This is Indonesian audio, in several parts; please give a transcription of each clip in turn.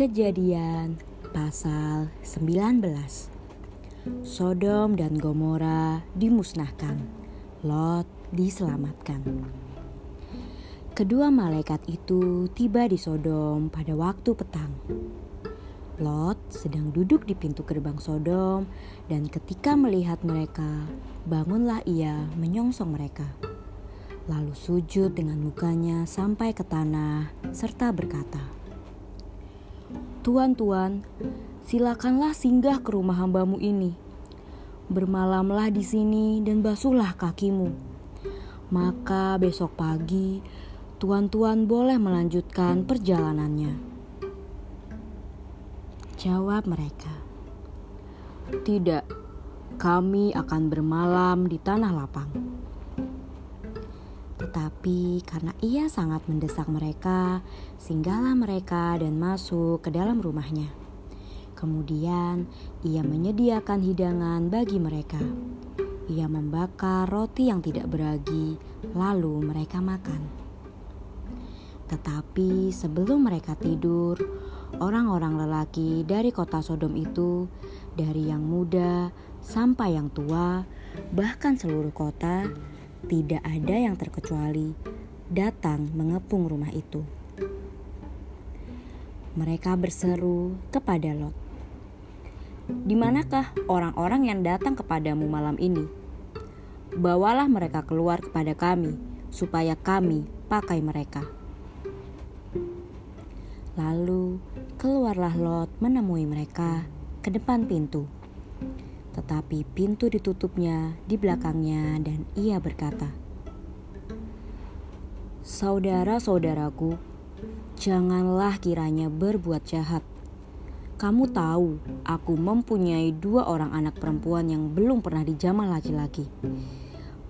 Kejadian pasal 19 Sodom dan Gomora dimusnahkan Lot diselamatkan. Kedua malaikat itu tiba di Sodom pada waktu petang. Lot sedang duduk di pintu gerbang Sodom dan ketika melihat mereka bangunlah ia menyongsong mereka. Lalu sujud dengan mukanya sampai ke tanah serta berkata Tuan-tuan, silakanlah singgah ke rumah hambamu ini. Bermalamlah di sini dan basuhlah kakimu. Maka besok pagi, tuan-tuan boleh melanjutkan perjalanannya. Jawab mereka, "Tidak, kami akan bermalam di tanah lapang." Tetapi karena ia sangat mendesak mereka, singgahlah mereka dan masuk ke dalam rumahnya. Kemudian ia menyediakan hidangan bagi mereka. Ia membakar roti yang tidak beragi, lalu mereka makan. Tetapi sebelum mereka tidur, orang-orang lelaki dari kota Sodom itu, dari yang muda sampai yang tua, bahkan seluruh kota, tidak ada yang terkecuali datang mengepung rumah itu. Mereka berseru kepada Lot, "Di manakah orang-orang yang datang kepadamu malam ini? Bawalah mereka keluar kepada kami, supaya kami pakai mereka." Lalu keluarlah Lot menemui mereka ke depan pintu tetapi pintu ditutupnya di belakangnya dan ia berkata, Saudara-saudaraku, janganlah kiranya berbuat jahat. Kamu tahu, aku mempunyai dua orang anak perempuan yang belum pernah dijamah laki-laki.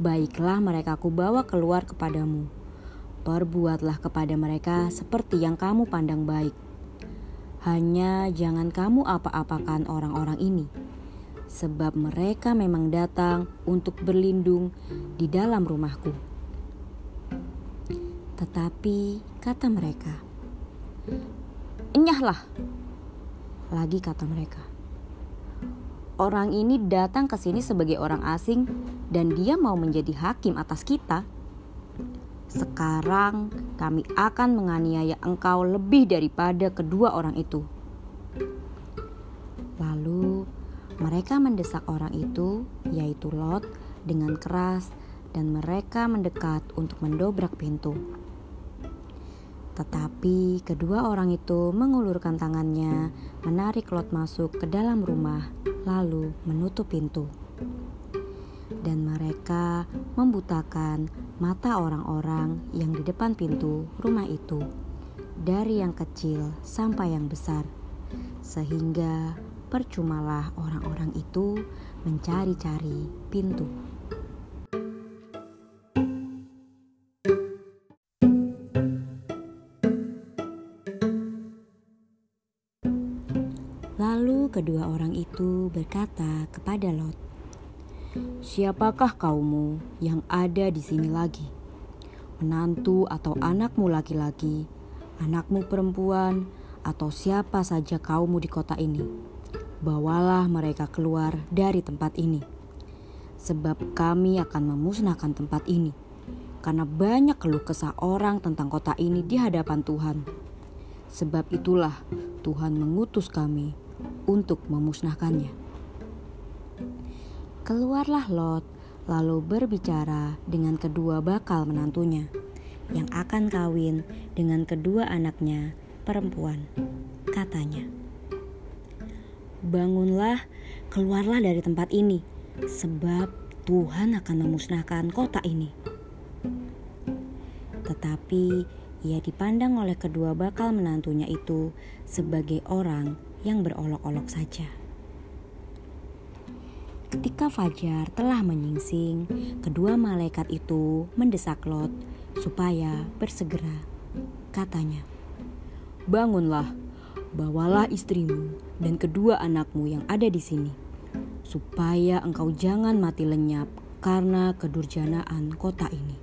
Baiklah mereka aku bawa keluar kepadamu. Perbuatlah kepada mereka seperti yang kamu pandang baik. Hanya jangan kamu apa-apakan orang-orang ini sebab mereka memang datang untuk berlindung di dalam rumahku. Tetapi kata mereka, "Enyahlah." Lagi kata mereka, "Orang ini datang ke sini sebagai orang asing dan dia mau menjadi hakim atas kita." Sekarang kami akan menganiaya engkau lebih daripada kedua orang itu. Lalu mereka mendesak orang itu, yaitu Lot, dengan keras, dan mereka mendekat untuk mendobrak pintu. Tetapi kedua orang itu mengulurkan tangannya, menarik Lot masuk ke dalam rumah, lalu menutup pintu. Dan mereka membutakan mata orang-orang yang di depan pintu rumah itu, dari yang kecil sampai yang besar, sehingga percumalah orang-orang itu mencari-cari pintu. Lalu kedua orang itu berkata kepada Lot, "Siapakah kaumu yang ada di sini lagi? Menantu atau anakmu laki-laki, anakmu perempuan, atau siapa saja kaumu di kota ini?" Bawalah mereka keluar dari tempat ini. Sebab kami akan memusnahkan tempat ini. Karena banyak keluh kesah orang tentang kota ini di hadapan Tuhan. Sebab itulah Tuhan mengutus kami untuk memusnahkannya. Keluarlah Lot lalu berbicara dengan kedua bakal menantunya yang akan kawin dengan kedua anaknya perempuan. Katanya, Bangunlah, keluarlah dari tempat ini, sebab Tuhan akan memusnahkan kota ini. Tetapi ia dipandang oleh kedua bakal menantunya itu sebagai orang yang berolok-olok saja. Ketika fajar telah menyingsing, kedua malaikat itu mendesak Lot supaya bersegera. Katanya, "Bangunlah, bawalah istrimu dan kedua anakmu yang ada di sini, supaya engkau jangan mati lenyap karena kedurjanaan kota ini.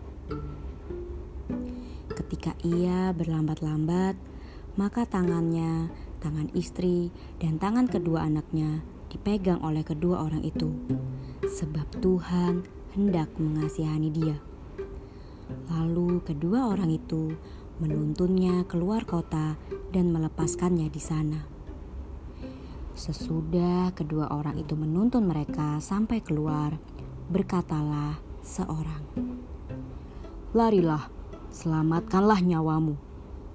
Ketika ia berlambat-lambat, maka tangannya tangan istri dan tangan kedua anaknya dipegang oleh kedua orang itu, sebab Tuhan hendak mengasihani dia. Lalu kedua orang itu menuntunnya keluar kota dan melepaskannya di sana. Sesudah kedua orang itu menuntun mereka sampai keluar, berkatalah seorang, "Larilah, selamatkanlah nyawamu.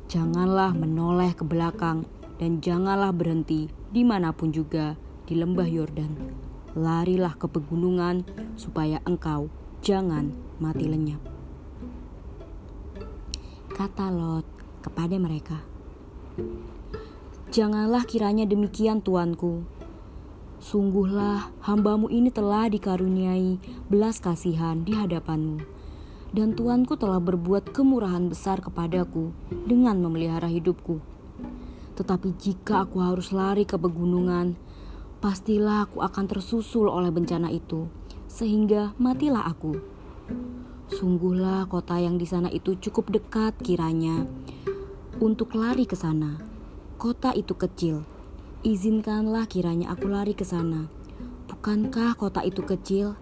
Janganlah menoleh ke belakang, dan janganlah berhenti di mana pun juga di lembah Yordan. Larilah ke pegunungan, supaya engkau jangan mati lenyap." Kata Lot kepada mereka, "Janganlah kiranya demikian, tuanku." Sungguhlah hambamu ini telah dikaruniai belas kasihan di hadapanmu. Dan Tuanku telah berbuat kemurahan besar kepadaku dengan memelihara hidupku. Tetapi jika aku harus lari ke pegunungan, pastilah aku akan tersusul oleh bencana itu, sehingga matilah aku. Sungguhlah kota yang di sana itu cukup dekat kiranya untuk lari ke sana. Kota itu kecil, Izinkanlah kiranya aku lari ke sana. Bukankah kota itu kecil?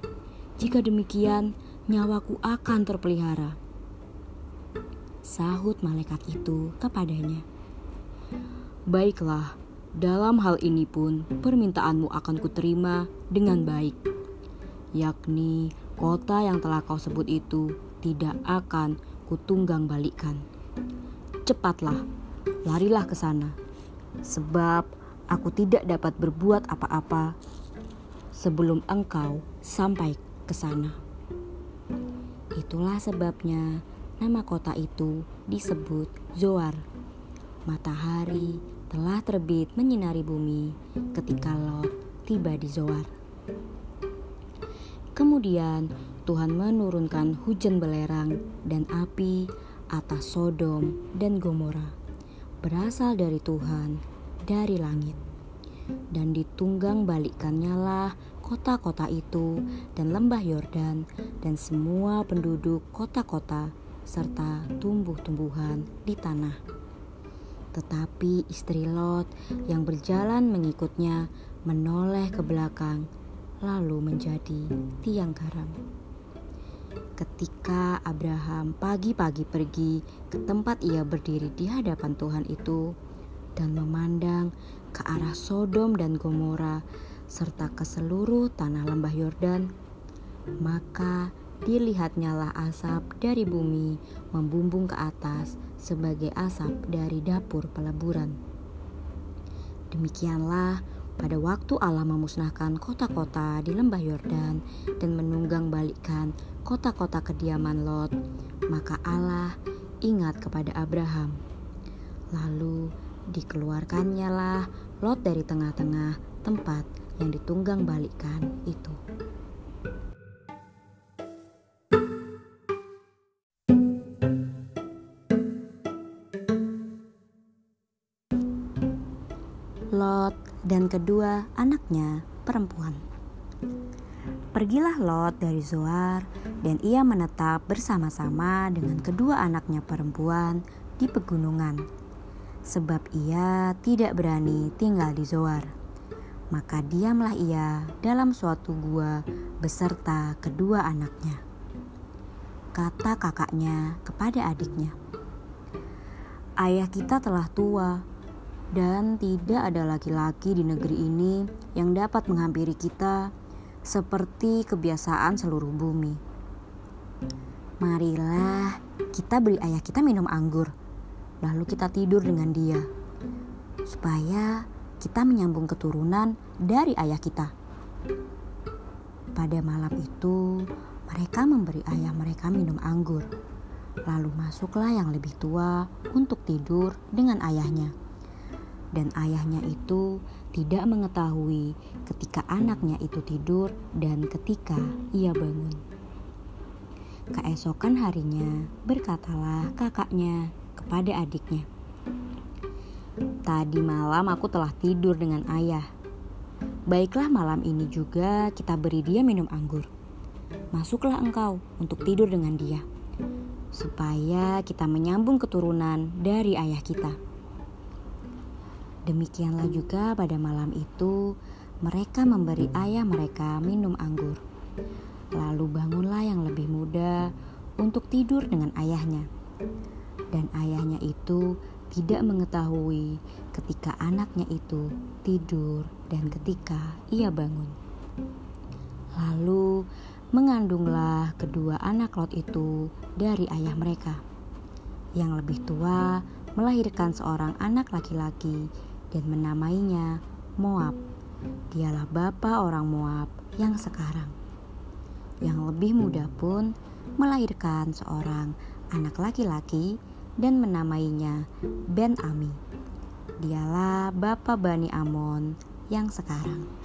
Jika demikian, nyawaku akan terpelihara. Sahut malaikat itu kepadanya. Baiklah, dalam hal ini pun permintaanmu akan kuterima dengan baik. Yakni kota yang telah kau sebut itu tidak akan kutunggang balikan. Cepatlah, larilah ke sana. Sebab aku tidak dapat berbuat apa-apa sebelum engkau sampai ke sana. Itulah sebabnya nama kota itu disebut Zoar. Matahari telah terbit menyinari bumi ketika Lot tiba di Zoar. Kemudian Tuhan menurunkan hujan belerang dan api atas Sodom dan Gomora berasal dari Tuhan dari langit. Dan ditunggang balikkannya lah kota-kota itu dan lembah Yordan dan semua penduduk kota-kota serta tumbuh-tumbuhan di tanah. Tetapi istri Lot yang berjalan mengikutnya menoleh ke belakang lalu menjadi tiang garam. Ketika Abraham pagi-pagi pergi ke tempat ia berdiri di hadapan Tuhan itu, dan memandang ke arah Sodom dan Gomora serta ke seluruh tanah lembah Yordan, maka dilihatnyalah asap dari bumi membumbung ke atas sebagai asap dari dapur peleburan. Demikianlah pada waktu Allah memusnahkan kota-kota di lembah Yordan dan menunggang balikkan kota-kota kediaman Lot, maka Allah ingat kepada Abraham. Lalu dikeluarkannya lah Lot dari tengah-tengah tempat yang ditunggang balikan itu. Lot dan kedua anaknya perempuan. Pergilah Lot dari Zoar, dan ia menetap bersama-sama dengan kedua anaknya perempuan di pegunungan sebab ia tidak berani tinggal di Zoar. Maka diamlah ia dalam suatu gua beserta kedua anaknya. Kata kakaknya kepada adiknya, "Ayah kita telah tua, dan tidak ada laki-laki di negeri ini yang dapat menghampiri kita seperti kebiasaan seluruh bumi. Marilah kita beri ayah kita minum anggur." lalu kita tidur dengan dia, supaya kita menyambung keturunan dari ayah kita. Pada malam itu, mereka memberi ayah mereka minum anggur. Lalu masuklah yang lebih tua untuk tidur dengan ayahnya. Dan ayahnya itu tidak mengetahui ketika anaknya itu tidur dan ketika ia bangun. Keesokan harinya, berkatalah kakaknya kepada adiknya. Tadi malam aku telah tidur dengan ayah. Baiklah malam ini juga kita beri dia minum anggur. Masuklah engkau untuk tidur dengan dia. Supaya kita menyambung keturunan dari ayah kita. Demikianlah juga pada malam itu mereka memberi ayah mereka minum anggur. Lalu bangunlah yang lebih muda untuk tidur dengan ayahnya. Dan ayahnya itu tidak mengetahui ketika anaknya itu tidur dan ketika ia bangun. Lalu mengandunglah kedua anak Lot itu dari ayah mereka. Yang lebih tua melahirkan seorang anak laki-laki dan menamainya Moab. Dialah bapa orang Moab yang sekarang. Yang lebih muda pun melahirkan seorang anak laki-laki dan menamainya Ben Ami. Dialah bapa Bani Amon yang sekarang.